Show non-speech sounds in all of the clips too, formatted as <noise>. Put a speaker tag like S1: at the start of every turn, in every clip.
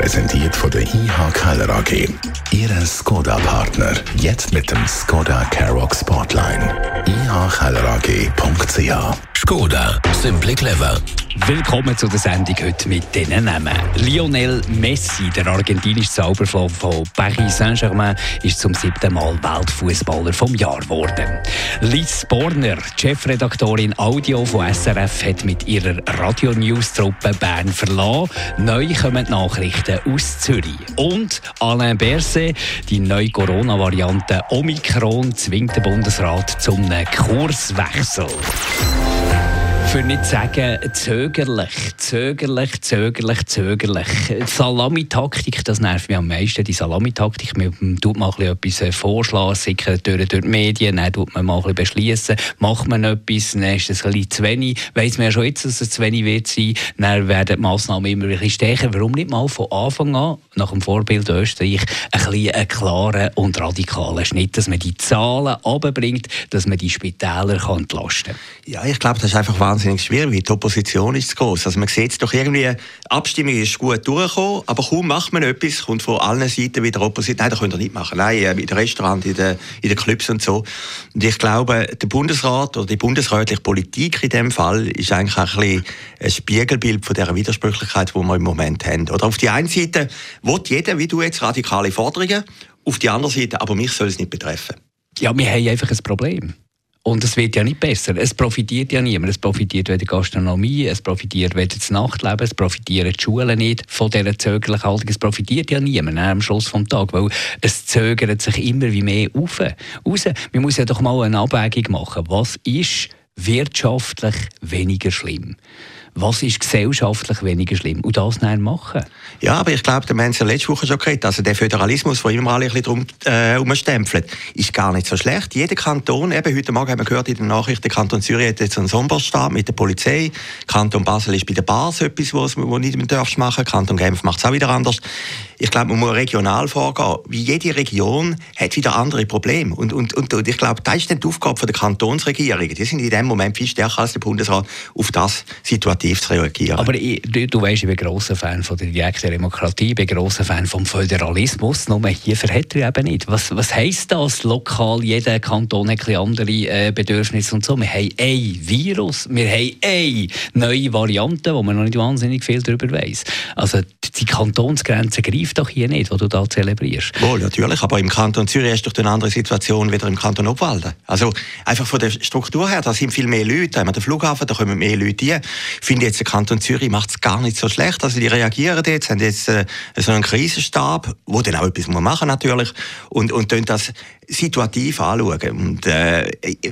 S1: Präsentiert von der IH Keller AG. Ihre Skoda-Partner. Jetzt mit dem Skoda Karoq Spotline. ihkellerag.ch
S2: Skoda. Simply clever.
S3: Willkommen zu der Sendung heute mit diesen Namen. Lionel Messi, der argentinische Zauberflug von Paris Saint-Germain, ist zum siebten Mal Weltfußballer vom Jahr geworden. Liz Borner, Chefredaktorin Audio von SRF, hat mit ihrer Radio-News-Truppe Bern verlassen. Neu kommen Nachrichten aus Zürich. Und Alain Berset, die neue Corona-Variante Omikron, zwingt den Bundesrat zum Kurswechsel für nicht sagen zögerlich, zögerlich, zögerlich, zögerlich. Salamitaktik, das nervt mich am meisten. Die Salamitaktik, man tut mal etwas äh, vorschlagen, sickert durch, die Medien, dann tut man mal beschließen, macht man etwas, dann ist es ein bisschen zu wenig, weiss man ja schon jetzt, dass es zu wenig wird sein, dann werden die Massnahmen immer ein bisschen stärker. Warum nicht mal von Anfang an, nach dem Vorbild Österreich, ein bisschen einen klaren und radikalen Schnitt, dass man die Zahlen runterbringt, dass man die Spitäler entlasten kann?
S4: Ja, ich glaube, das ist einfach wahnsinnig wahnsinnig schwierig, weil die Opposition ist zu groß. Also man sieht es doch irgendwie, die Abstimmung ist gut durchgekommen, aber kaum macht man etwas, kommt von allen Seiten wieder Opposition. Nein, das könnt ihr nicht machen. Nein, äh, in den Restaurants, in den, in den Clubs und so. Und ich glaube, der Bundesrat oder die bundesrätliche Politik in dem Fall ist eigentlich ein, bisschen ein Spiegelbild von dieser Widersprüchlichkeit, die wir im Moment haben. Oder auf die einen Seite will jeder, wie du jetzt, radikale Forderungen, auf die andere Seite, aber mich soll es nicht betreffen.
S3: Ja, wir haben einfach ein Problem. Und es wird ja nicht besser. Es profitiert ja niemand. Es profitiert weder die Gastronomie, es profitiert weder das Nachtleben, es profitieren die Schulen nicht von dieser zögerlichen Haltung. Es profitiert ja niemand am Schluss des Tages, weil es zögert sich immer wie mehr auf. Raus. Man muss ja doch mal eine Abwägung machen. Was ist wirtschaftlich weniger schlimm? Was ist gesellschaftlich weniger schlimm und das dann machen.
S4: Ja, aber ich glaube, wir haben es ja letzte Woche schon geredet, also der Föderalismus, der immer alle ein bisschen drum äh, ist gar nicht so schlecht. Jeder Kanton, eben heute Morgen haben wir gehört in den Nachrichten, der Kanton Zürich hat jetzt einen Sonderstab mit der Polizei, Kanton Basel ist bei der Bars etwas, was man nicht mehr darfst machen, Kanton Genf macht es auch wieder anders. Ich glaube, man muss regional vorgehen. Wie jede Region hat wieder andere Probleme. Und, und, und, und ich glaube, das ist dann die Aufgabe der Kantonsregierung. Die sind in dem Moment viel stärker als der Bundesrat, auf das situativ zu reagieren.
S3: Aber ich, du, du weißt, ich bin großer Fan von der direkten Demokratie, ich bin großer Fan vom Föderalismus. Nur hier verhält er eben nicht. Was, was heisst das lokal? Jeder Kanton hat ein andere äh, Bedürfnisse und so. Wir haben ein Virus, wir haben eine neue Variante, wo man noch nicht wahnsinnig viel darüber weiß. Also die Kantonsgrenzen greifen greift doch hier nicht, was du da zelebrierst.
S4: Wohl, natürlich, aber im Kanton Zürich ist doch eine andere Situation wieder im Kanton Obwalden. Also einfach von der Struktur her, da sind viel mehr Leute, da haben wir den Flughafen, da kommen mehr Leute hin. Finde jetzt, der Kanton Zürich macht es gar nicht so schlecht, also die reagieren jetzt, haben jetzt äh, so einen Krisenstab, wo dann auch etwas machen muss natürlich, und, und das situativ anschauen. Und, äh,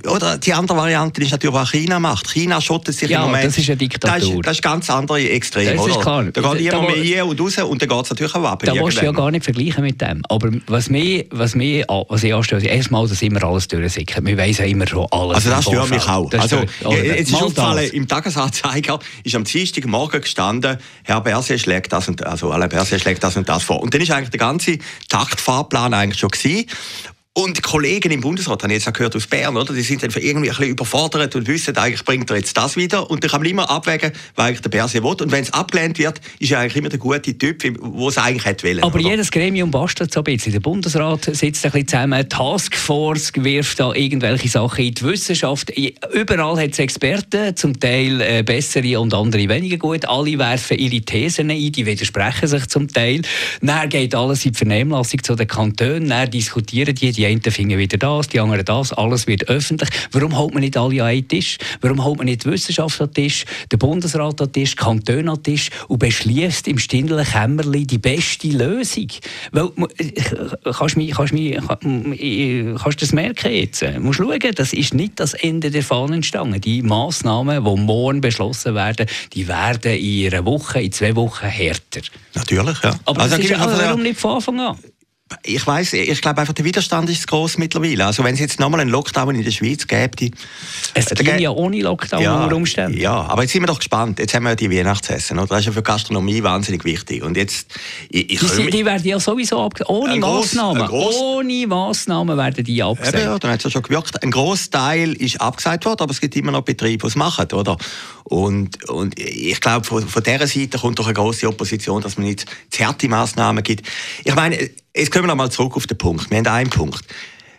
S4: oder die andere Variante ist natürlich, was China macht. China schottet sich
S3: ja,
S4: im Moment.
S3: das ist eine Diktatur.
S4: Das ist, das ist ganz andere Extrem,
S3: das? Ist klar.
S4: Da geht immer mehr hier und raus und dann geht es natürlich auch ab.
S3: Da willst du ja gar nicht vergleichen mit dem. Aber was mir, was mir was ich anstelle, ist erstmal, dass immer alles durchsickert. Wir wissen ja immer schon alles.
S4: Also das stört mich auch.
S3: Das
S4: also,
S3: stört,
S4: jetzt ist aufgefallen, im Tagesanzeiger ist am Dienstagmorgen gestanden, Herr Berset schlägt das und, also Alain Berset schlägt das und das vor. Und dann ist eigentlich der ganze Taktfahrplan eigentlich schon gewesen. Und die Kollegen im Bundesrat, habe ich jetzt auch gehört aus Bern, oder? die sind dann irgendwie ein bisschen überfordert und wissen, eigentlich bringt er jetzt das wieder. Und dann kann man immer abwägen, was eigentlich der Berse will. Und wenn es abgelehnt wird, ist er eigentlich immer der gute Typ, der es eigentlich hätte wollen.
S3: Aber oder? jedes Gremium bastelt so ein bisschen. Der Bundesrat sitzt ein bisschen zusammen, eine Taskforce wirft da irgendwelche Sachen in die Wissenschaft. Überall hat es Experten, zum Teil äh, bessere und andere weniger gut. Alle werfen ihre Thesen ein, die widersprechen sich zum Teil. Dann geht alles in die Vernehmlassung zu den Kantonen, dann diskutieren die, die einen finden wieder das, die anderen das, alles wird öffentlich. Warum holt man nicht alle an einen Tisch? Warum holt man nicht die Wissenschaft an den Tisch, den Bundesrat an den Tisch, Kantone an den Tisch und beschließt im stillen Kämmerlein die beste Lösung? Weil, kannst du kannst kannst das merken jetzt? Du musst schauen, das ist nicht das Ende der Fahnenstange. Die Massnahmen, die morgen beschlossen werden, die werden in einer Woche, in zwei Wochen härter.
S4: Natürlich, ja.
S3: Aber also, ist, warum nicht von Anfang an?
S4: Ich weiß, ich glaube einfach, der Widerstand ist groß mittlerweile. Also wenn es jetzt nochmal einen Lockdown in der Schweiz gäbe,
S3: es äh, ging ja ohne Lockdown
S4: ja,
S3: unter Umständen.
S4: Ja, aber jetzt sind wir doch gespannt. Jetzt haben wir ja die Weihnachtsessen, oder? Das ist ja für Gastronomie wahnsinnig wichtig. Und jetzt,
S3: ich, ich die, die, werden ja sowieso abgesagt. Ohne ein Massnahmen. Gross, ohne Massnahmen werden die abgesagt. Eben,
S4: ja, dann hat es ja schon gewirkt. Ein Großteil ist abgesagt worden, aber es gibt immer noch Betriebe, die es machen, oder? Und, und ich glaube, von, von dieser Seite kommt doch eine große Opposition, dass man nicht zu harte Massnahmen gibt. Ich meine, jetzt kommen wir noch mal zurück auf den Punkt. Wir haben einen Punkt.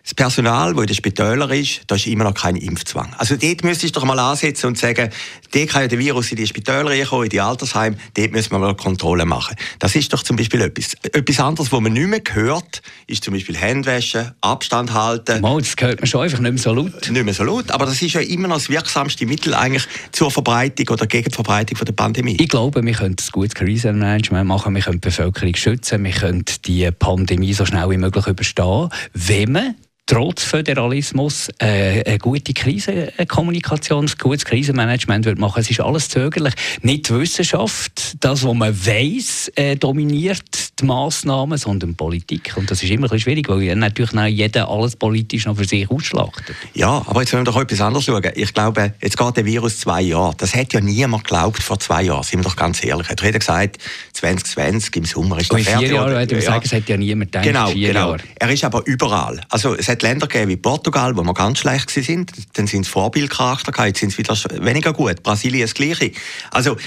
S4: Das Personal, das in den Spitälern ist, da ist immer noch kein Impfzwang. Also dort müsstest du doch mal ansetzen und sagen, dort kann ja der Virus in die Spitäler reinkommen, in die Altersheime, dort müssen wir mal Kontrolle machen. Das ist doch zum Beispiel etwas. Etwas anderes, was man nicht mehr hört, ist zum Beispiel Händewaschen, Abstand halten.
S3: Mal, das hört man schon einfach nicht mehr so laut.
S4: Nicht mehr so laut, aber das ist ja immer noch das wirksamste Mittel eigentlich zur Verbreitung oder gegen die Verbreitung von der Pandemie.
S3: Ich glaube, wir können ein gutes Krisenmanagement machen, wir können die Bevölkerung schützen, wir können die Pandemie so schnell wie möglich überstehen, wenn man trotz Föderalismus äh, eine gute Krisenkommunikation, ein gutes Krisenmanagement wird machen. Es ist alles zögerlich. Nicht die Wissenschaft, das, was man weiß, äh, dominiert die Massnahmen, sondern Politik. Und das ist immer ein bisschen schwierig, weil natürlich nicht jeder alles politisch noch für sich ausschlachtet.
S4: Ja, aber jetzt wollen wir doch etwas anderes schauen. Ich glaube, jetzt geht der Virus zwei Jahre. Das hätte ja niemand geglaubt vor zwei Jahren, sind wir doch ganz ehrlich. Hat jeder gesagt, 2020 im Sommer ist
S3: der fertig. vier Jahren, würde ich sagen, es hätte ja niemand gedacht.
S4: Genau, genau. Er ist aber überall. Also es hat hat Länder gegeben wie Portugal, wo wir ganz schlecht sind. Dann sind es Vorbildcharakter gehabt, jetzt sind es wieder weniger gut. Brasilien das Gleiche. Also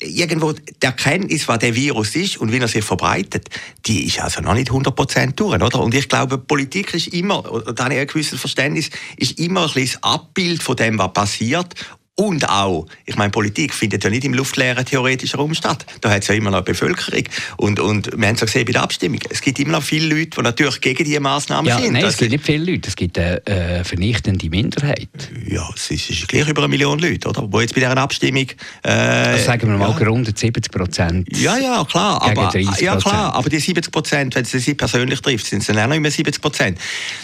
S4: irgendwo die Erkenntnis, was der Virus ist und wie er sich verbreitet, die ist also noch nicht 100% durch, oder? Und ich glaube, Politik ist immer, da habe ich ein gewisses Verständnis, ist immer ein das Abbild von dem, was passiert und auch, ich meine, Politik findet ja nicht im luftleeren theoretischen Raum statt. Da hat es ja immer noch eine Bevölkerung. Und, und wir haben es ja gesehen bei der Abstimmung. Es gibt immer noch viele Leute, die natürlich gegen diese Massnahmen
S3: ja,
S4: sind.
S3: Nein, es gibt nicht viele Leute. Es gibt eine äh, vernichtende Minderheit.
S4: Ja, es ist, ist gleich über eine Million Leute, oder? Wo jetzt bei dieser Abstimmung... Äh,
S3: also sagen wir mal ja. rund 70 Prozent.
S4: Ja, ja, klar. Aber, ja, klar. Aber die 70 Prozent, wenn sie persönlich trifft, sind es dann auch noch immer 70 Prozent.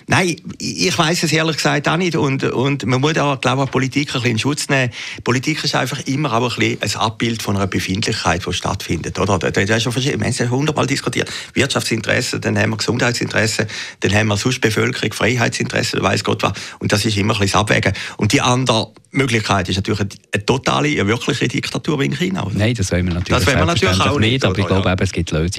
S4: Nein, ich weiß es ehrlich gesagt auch nicht. Und, und man muss auch, glaube ich, Politik ein bisschen in Schutz nehmen äh, Politik ist einfach immer auch ein, ein Abbild von einer Befindlichkeit, die stattfindet. Oder? Da, da, ist schon. Wir haben es ja hundertmal diskutiert. Wirtschaftsinteressen, dann haben wir Gesundheitsinteressen, dann haben wir sonst Bevölkerung, Freiheitsinteressen, weiß Gott was. Und das ist immer ein bisschen das Abwägen. Und die andere Möglichkeit ist natürlich eine totale, eine wirkliche Diktatur wie in China.
S3: Oder? Nein, das wollen wir natürlich,
S4: das wollen wir natürlich auch nicht.
S3: Aber ich glaube, ja. es gibt Lösungen,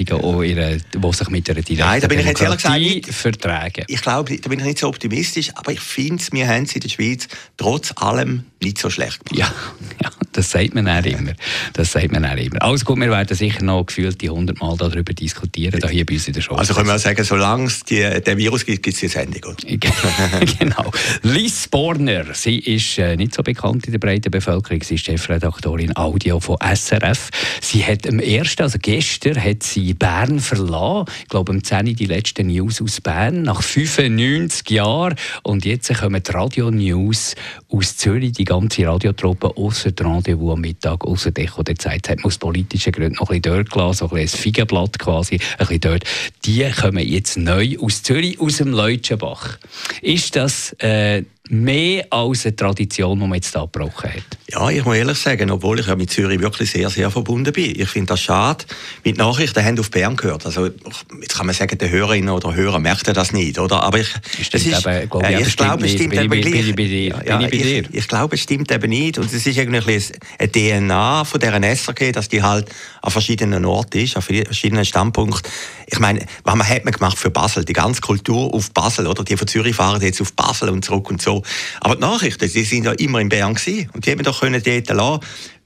S3: die sich mit einer direkten Nein, da bin ich jetzt ehrlich gesagt nicht, vertragen.
S4: Ich glaube, da bin ich nicht so optimistisch, aber ich finde, wir haben es in der Schweiz trotz allem nicht so schlecht
S3: gemacht. Ja, ja das sagt man auch immer. Das sagt man auch immer. Alles gut, wir werden sicher noch gefühlt die 100 Mal darüber diskutieren, da hier bei uns in der Show.
S4: Also können wir sagen, solange es die, den Virus gibt, gibt es die Sendung. <laughs>
S3: genau. Liz Borner, sie ist äh, nicht so bekannt in der breiten Bevölkerung, sie ist Chefredaktorin Audio von SRF. Sie hat am ersten, also gestern, hat sie Bern verlassen. Ich glaube, am 10. die letzten News aus Bern, nach 95 Jahren. Und jetzt kommen die Radio-News aus Zürich, die ganze Radiotruppe, außer Rendezvous am Mittag, außer Decho der Zeit, hat man aus politischen Gründen noch ein bisschen dort gelassen, so ein bisschen ein Feigenblatt quasi, ein bisschen dort. Die kommen jetzt neu aus Zürich, aus dem Leutschenbach. Ist das äh, mehr als eine Tradition, die man jetzt hier gebrochen hat?
S4: Ja, ich muss ehrlich sagen, obwohl ich ja mit Zürich wirklich sehr, sehr verbunden bin. Ich finde das schade. Mit Nachrichten haben auf Bern gehört. Also, jetzt kann man sagen, der Hörerinnen oder Hörer merkt das nicht, oder? Aber ich,
S3: das ist, eben, glaube ich, äh, ich glaube, es stimmt eben.
S4: Ja, ich, glaube, es stimmt eben nicht. Und es ist eigentlich eine DNA von dieser SRG, dass die halt an verschiedenen Orten ist, an verschiedenen Standpunkten. Ich meine, was man hat man gemacht für Basel? Die ganze Kultur auf Basel, oder? Die von Zürich fahren jetzt auf Basel und zurück und so. Aber die Nachrichten, die sind ja immer in Bern gewesen. Und die haben doch können dort lassen.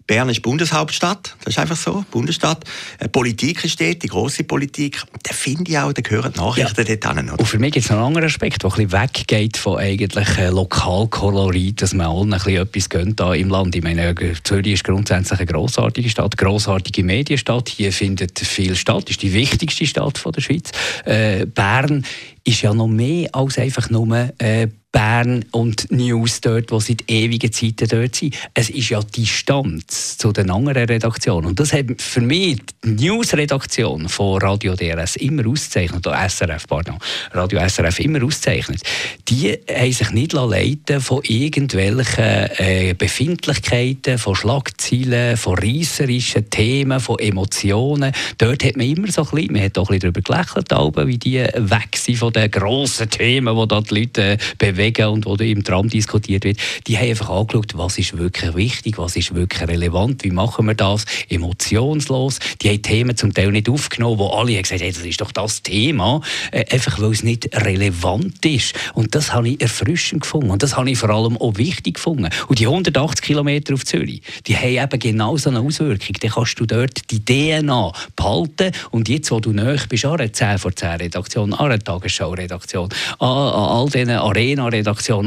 S4: Bern ist Bundeshauptstadt, das ist einfach so, Bundesstadt. Äh, Politik ist dort, die grosse Politik. Da finde ich auch, da gehören Nachrichten ja. dort hin.
S3: Und für mich gibt es noch einen anderen Aspekt, der ein bisschen weggeht von eigentlich äh, Lokalkolorit, dass man allen ein bisschen etwas gönnt da im Land. Ich meine, Zürich ist grundsätzlich eine grossartige Stadt, grossartige Medienstadt. Hier findet viel statt, ist die wichtigste Stadt von der Schweiz. Äh, Bern ist ja noch mehr als einfach nur äh, Bern und News dort, die seit ewigen Zeiten dort sind. Es ist ja Distanz zu den anderen Redaktionen. Und das hat für mich die News-Redaktion von Radio DRS immer ausgezeichnet, oder SRF, pardon, Radio SRF immer ausgezeichnet. Die haben sich nicht leiten von irgendwelchen äh, Befindlichkeiten, von Schlagzeilen, von reisserischen Themen, von Emotionen. Dort hat man immer so ein bisschen, man hat auch ein bisschen darüber gelächelt, wie die weg sind von den grossen Themen, die da die Leute äh, bewegen und wo im Tram diskutiert wird. Die haben einfach angeschaut, was ist wirklich wichtig, was ist wirklich relevant, wie machen wir das, emotionslos. Die haben Themen zum Teil nicht aufgenommen, wo alle haben gesagt haben, das ist doch das Thema, äh, einfach weil es nicht relevant ist. Und das habe ich erfrischend gefunden und das habe ich vor allem auch wichtig gefunden. Und die 180 Kilometer auf Zürich, die haben eben genau so eine Auswirkung. Dann kannst du dort die DNA behalten und jetzt, wo du näher bist, an einer 10 vor 10 Redaktion, an einer Tagesschau-Redaktion, an, an all diesen Arena-Redaktionen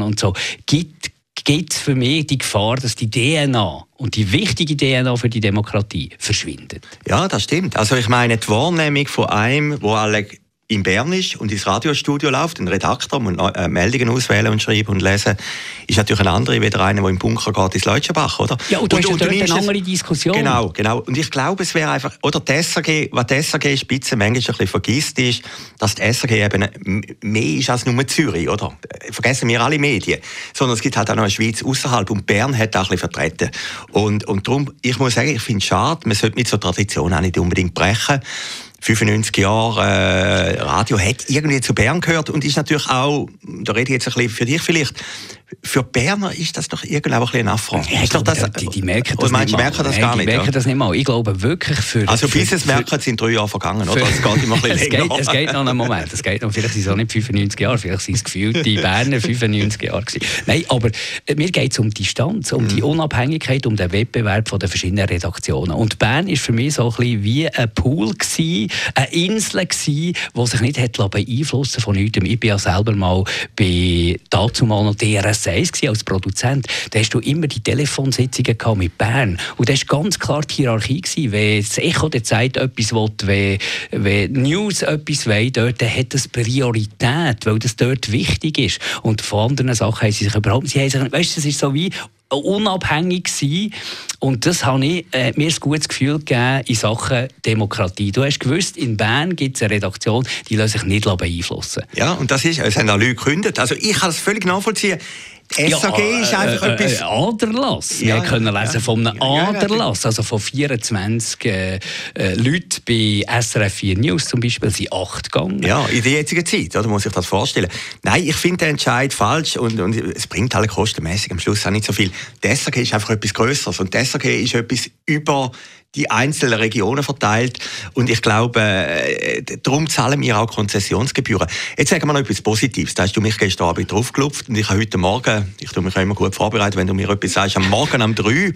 S3: und so, gibt gibt es für mich die Gefahr, dass die DNA und die wichtige DNA für die Demokratie verschwindet.
S4: Ja, das stimmt. Also ich meine, die Wahrnehmung von einem, wo alle in Bern ist und ins Radiostudio läuft, ein Redakteur muss äh, Meldungen auswählen und schreiben und lesen, ist natürlich ein anderer, wie der eine, der im Bunker geht, ins Leutschenbach, oder?
S3: Ja, und, und, und, und eine andere Diskussion.
S4: Genau, genau. Und ich glaube, es wäre einfach, oder die SRG, was die SRG-Spitze manchmal ein bisschen vergisst, ist, dass die SRG eben mehr ist als nur Zürich, oder? Vergessen wir alle Medien. Sondern es gibt halt auch noch eine Schweiz außerhalb und Bern hat auch ein bisschen vertreten. Und, und darum, ich muss sagen, ich finde es schade, man sollte mit so Tradition auch nicht unbedingt brechen. 95 Jahre äh, Radio hat irgendwie zu Bern gehört und ist natürlich auch, da rede ich jetzt ein bisschen für dich vielleicht, für Berner ist das doch irgendwie auch ein, ein Affront.
S3: Ja, das, die, die, merken das nicht
S4: merken das gar
S3: nicht. Die merken ja? das nicht mal. Ich glaube wirklich für...
S4: Also bis es merken, sind drei Jahre vergangen, oder? Es geht immer ein bisschen <laughs>
S3: es länger. Geht, es geht noch einen Moment. Es geht noch, vielleicht sind es auch nicht 95 Jahre, vielleicht sind es gefühlte <laughs> Berner 95 Jahre gewesen. Nein, aber äh, mir geht es um die Distanz, um die Unabhängigkeit, um den Wettbewerb von den verschiedenen Redaktionen. Und Bern ist für mich so ein bisschen wie ein Pool gewesen, eine Insel gewesen, die sich nicht hat beeinflussen von nichts. Ich bin ja selber mal bei dazu mal noch DRS 1 als Produzent, da hast du immer die Telefonsitzungen mit Bern. Und da war ganz klar die Hierarchie. Gewesen. Wenn das Echo der Zeit etwas will, wenn, wenn News etwas will, dort, hat das Priorität, weil das dort wichtig ist. Und von anderen Sachen haben sie sich überhaupt sie haben sich, weißt, das ist so wie unabhängig sein. Und das habe ich äh, mir ein gutes Gefühl gegeben in Sachen Demokratie. Du hast gewusst, in Bern gibt es eine Redaktion, die lässt sich nicht beeinflussen.
S4: Ja, und das ist, es haben auch Leute gekündigt. Also ich kann es völlig nachvollziehen. SAG ja, ist einfach äh, etwas...
S3: Äh, Aderlass. Ja, Wir können lesen ja, von einem Aderlass, also von 24 äh, äh, Leuten bei SRF 4 News zum Beispiel, sind acht gegangen.
S4: Ja, in der jetzigen Zeit, oder, muss ich das vorstellen. Nein, ich finde den Entscheid falsch und, und es bringt alle kostenmäßig am Schluss auch nicht so viel. Die SAG ist einfach etwas Größeres und die SAG ist etwas über die einzelnen Regionen verteilt. Und ich glaube, äh, darum zahlen wir auch Konzessionsgebühren. Jetzt sagen wir noch etwas Positives. Da hast du mich gestern Abend draufgelupft und ich habe heute Morgen, ich tue mich auch immer gut vorbereitet, wenn du mir etwas sagst, am Morgen um drei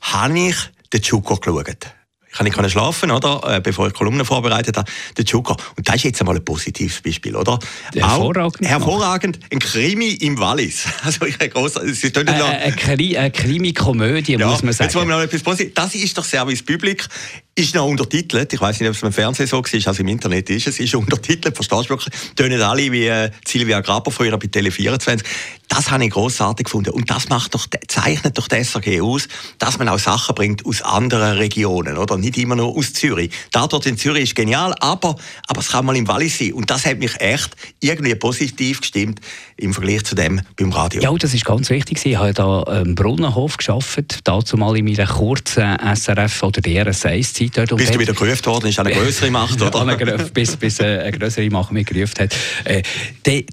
S4: habe ich den Chuko geschaut kann nicht schlafen, oder? Äh, bevor ich Kolumnen vorbereitet habe, der Joker. Und das ist jetzt einmal ein positives Beispiel, oder?
S3: Hervorragend.
S4: Auch, hervorragend. Ein Krimi im Wallis. <laughs> Also ich groß, ist äh,
S3: eine, eine Krimi-Komödie, ja, muss man sagen.
S4: Jetzt wollen wir noch etwas Positives. Das ist doch Service Public ist noch untertitelt. Ich weiß nicht, ob es im Fernsehen so war, also im Internet ist es. ist untertitelt, verstehst du wirklich? Tönen alle wie äh, Silvia Graber früher bei Tele24. Das habe ich großartig gefunden. Und das macht doch, zeichnet doch das SRG aus, dass man auch Sachen bringt aus anderen Regionen, oder? Nicht immer nur aus Zürich. Da dort in Zürich ist genial, aber, aber es kann mal im Wallis sein. Und das hat mich echt irgendwie positiv gestimmt im Vergleich zu dem beim Radio.
S3: Ja, das ist ganz wichtig. Ich habe da im Brunnenhof gearbeitet, dazu mal in meiner kurzen SRF oder DRS 1 Zeit
S4: dort. Bis du wieder gerufen worden ist, eine größere Macht, oder?
S3: bis, bis äh, eine größere Macht mich gerufen hat. Äh,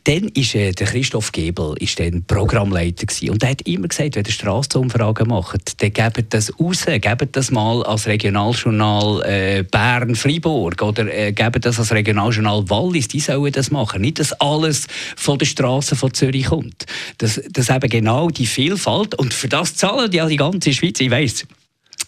S3: dann ist äh, der Christoph Gebel ist dann Programmleiter gewesen. und er hat immer gesagt, wenn ihr Straßenumfragen macht, dann gebt das raus, gebt das mal als Regionaljournal äh, Bern-Fribourg oder äh, gebt das als Regionaljournal Wallis, die sollen das machen. Nicht, dass alles von der Straße von Zürich kommt. Das, das eben genau die Vielfalt und für das zahlen ja die ganze Schweiz, ich weiss,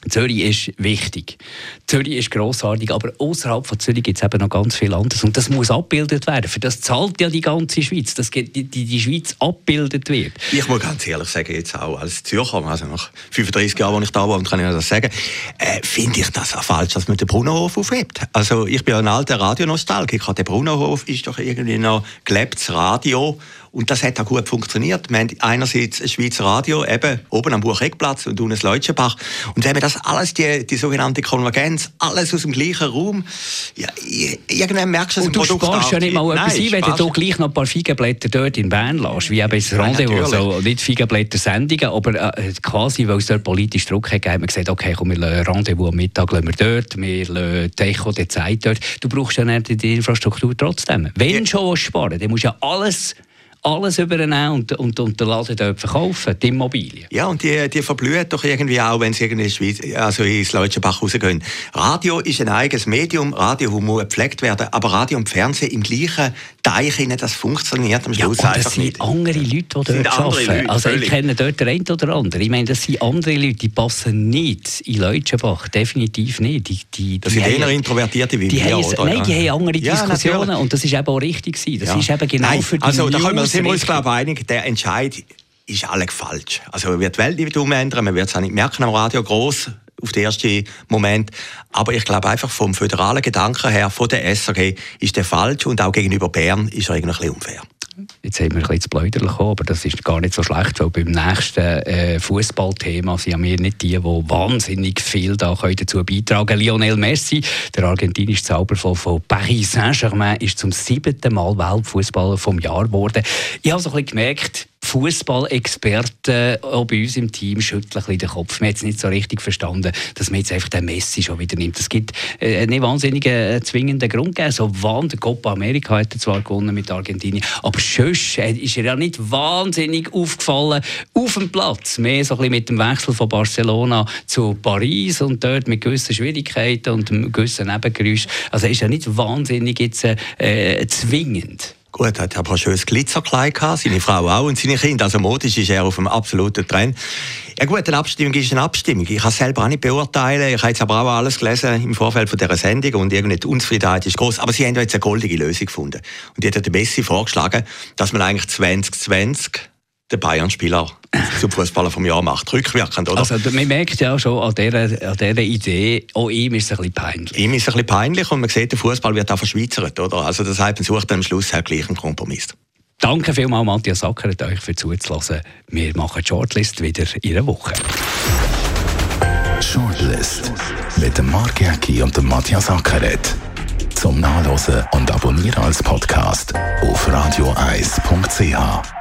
S3: Zürich ist wichtig. Zürich ist grossartig, aber außerhalb von Zürich gibt es eben noch ganz viel anderes. Und das muss abgebildet werden. Für das zahlt ja die ganze Schweiz, dass die, die, die Schweiz abgebildet wird.
S4: Ich muss ganz ehrlich sagen, jetzt auch als Zürcher, also nach 35 Jahren, als ich da war, kann ich das sagen, äh, finde ich das auch falsch, dass man den Brunnenhof aufhebt. Also ich bin ein alter Radionostalgiker. Der Brunnenhof ist doch irgendwie noch gelebtes Radio Und das hat auch gut funktioniert. Wir haben einerseits ein Schweizer Radio, eben oben am Bucheckplatz und unten Leutschenbach. Und wenn man das alles, die, die sogenannte Konvergenz, alles aus dem gleichen Raum, ja, irgendwann merkst du, dass
S3: Und du sparst ja nicht mal etwas ein, wenn du gleich noch ein paar Feigenblätter dort in Bern lässt, wie eben das Rendezvous, also nicht Feigenblätter-Sendungen, aber äh, quasi, weil es dort politisch Druck hat, haben wir gesagt, okay, komm, wir lassen Rendezvous am Mittag lassen wir dort, wir lassen die Echo die Zeit dort. Du brauchst ja die Infrastruktur trotzdem. Wenn du schon sparen dann musst du ja alles alles übernehmen und, und, und den Laden dort verkaufen, die Immobilien.
S4: Ja, und die, die verblühen doch irgendwie auch, wenn sie irgendwie in Schweiz, also ins Leutschenbach rausgehen. Radio ist ein eigenes Medium, Radio muss gepflegt werden, aber Radio und Fernsehen im gleichen Teich, das funktioniert am Schluss
S3: ja, das sind nicht. andere Leute, die dort arbeiten. Also ich kenne dort den einen oder anderen. Ich meine, das sind andere Leute, die passen nicht in Leutschenbach, definitiv nicht. Die, die,
S4: das sind eher Introvertierte wie
S3: wir, oder? Nein, die haben andere ja, Diskussionen natürlich. und das ist eben auch richtig gewesen. Das ja. ist eben genau nein, für die
S4: also, News sind wir uns, glaube ich, einig, der Entscheid ist alles falsch. Also man wird die Welt nicht umändern, man wird es auch nicht merken am Radio groß auf den ersten Moment. Aber ich glaube einfach vom föderalen Gedanken her, von der SRG, ist der falsch und auch gegenüber Bern ist er irgendwie unfair.
S3: Jetzt haben wir ein bisschen zu gekommen, aber das ist gar nicht so schlecht, weil beim nächsten äh, Fußballthema sind wir nicht die, die wahnsinnig viel da dazu beitragen können. Lionel Messi, der argentinische Zauberfall von Paris Saint-Germain, ist zum siebten Mal Weltfußballer vom Jahr geworden. Ich habe so ein bisschen gemerkt, Fußballexperten auch bei uns im Team schütteln ein den Kopf. Wir haben es nicht so richtig verstanden, dass man jetzt einfach den Messi schon wieder nimmt. Es gibt äh, einen wahnsinnigen äh, zwingenden Grund gegeben. So der Copa America hat er zwar gewonnen mit Argentinien, aber sonst äh, ist er ja nicht wahnsinnig aufgefallen auf dem Platz. Mehr so ein bisschen mit dem Wechsel von Barcelona zu Paris und dort mit gewissen Schwierigkeiten und gewissen Nebengeräusch. Also ist ja nicht wahnsinnig jetzt äh, zwingend.
S4: Gut, er hat aber ein schönes Glitzerkleid gehabt, seine Frau auch und seine Kinder. Also modisch ist er auf einem absoluten Trend. Ja gut, eine Abstimmung ist eine Abstimmung. Ich kann es selber auch nicht beurteilen. Ich habe jetzt aber auch alles gelesen im Vorfeld von dieser Sendung und irgendwie die Unzufriedenheit ist groß. Aber sie haben jetzt eine goldige Lösung gefunden. Und die hat der Messi vorgeschlagen, dass man eigentlich 2020 den Bayern-Spieler zum Fußballer vom Jahr macht. Rückwirkend, oder?
S3: Also, man merkt ja schon an dieser, an dieser Idee, auch ihm ist es ein bisschen peinlich.
S4: Ihm ist es ein bisschen peinlich und man sieht, der Fußball wird auch verschweizert, oder? Also, das heißt, man sucht am Schluss halt gleich einen Kompromiss.
S3: Danke vielmals, Matthias Sackert, euch für zuzulassen. Wir machen die Shortlist wieder in einer Woche.
S1: Shortlist mit dem Mark Jäcki und dem Matthias Ackeret. Zum Nachlesen und Abonnieren als Podcast auf radioeis.ch.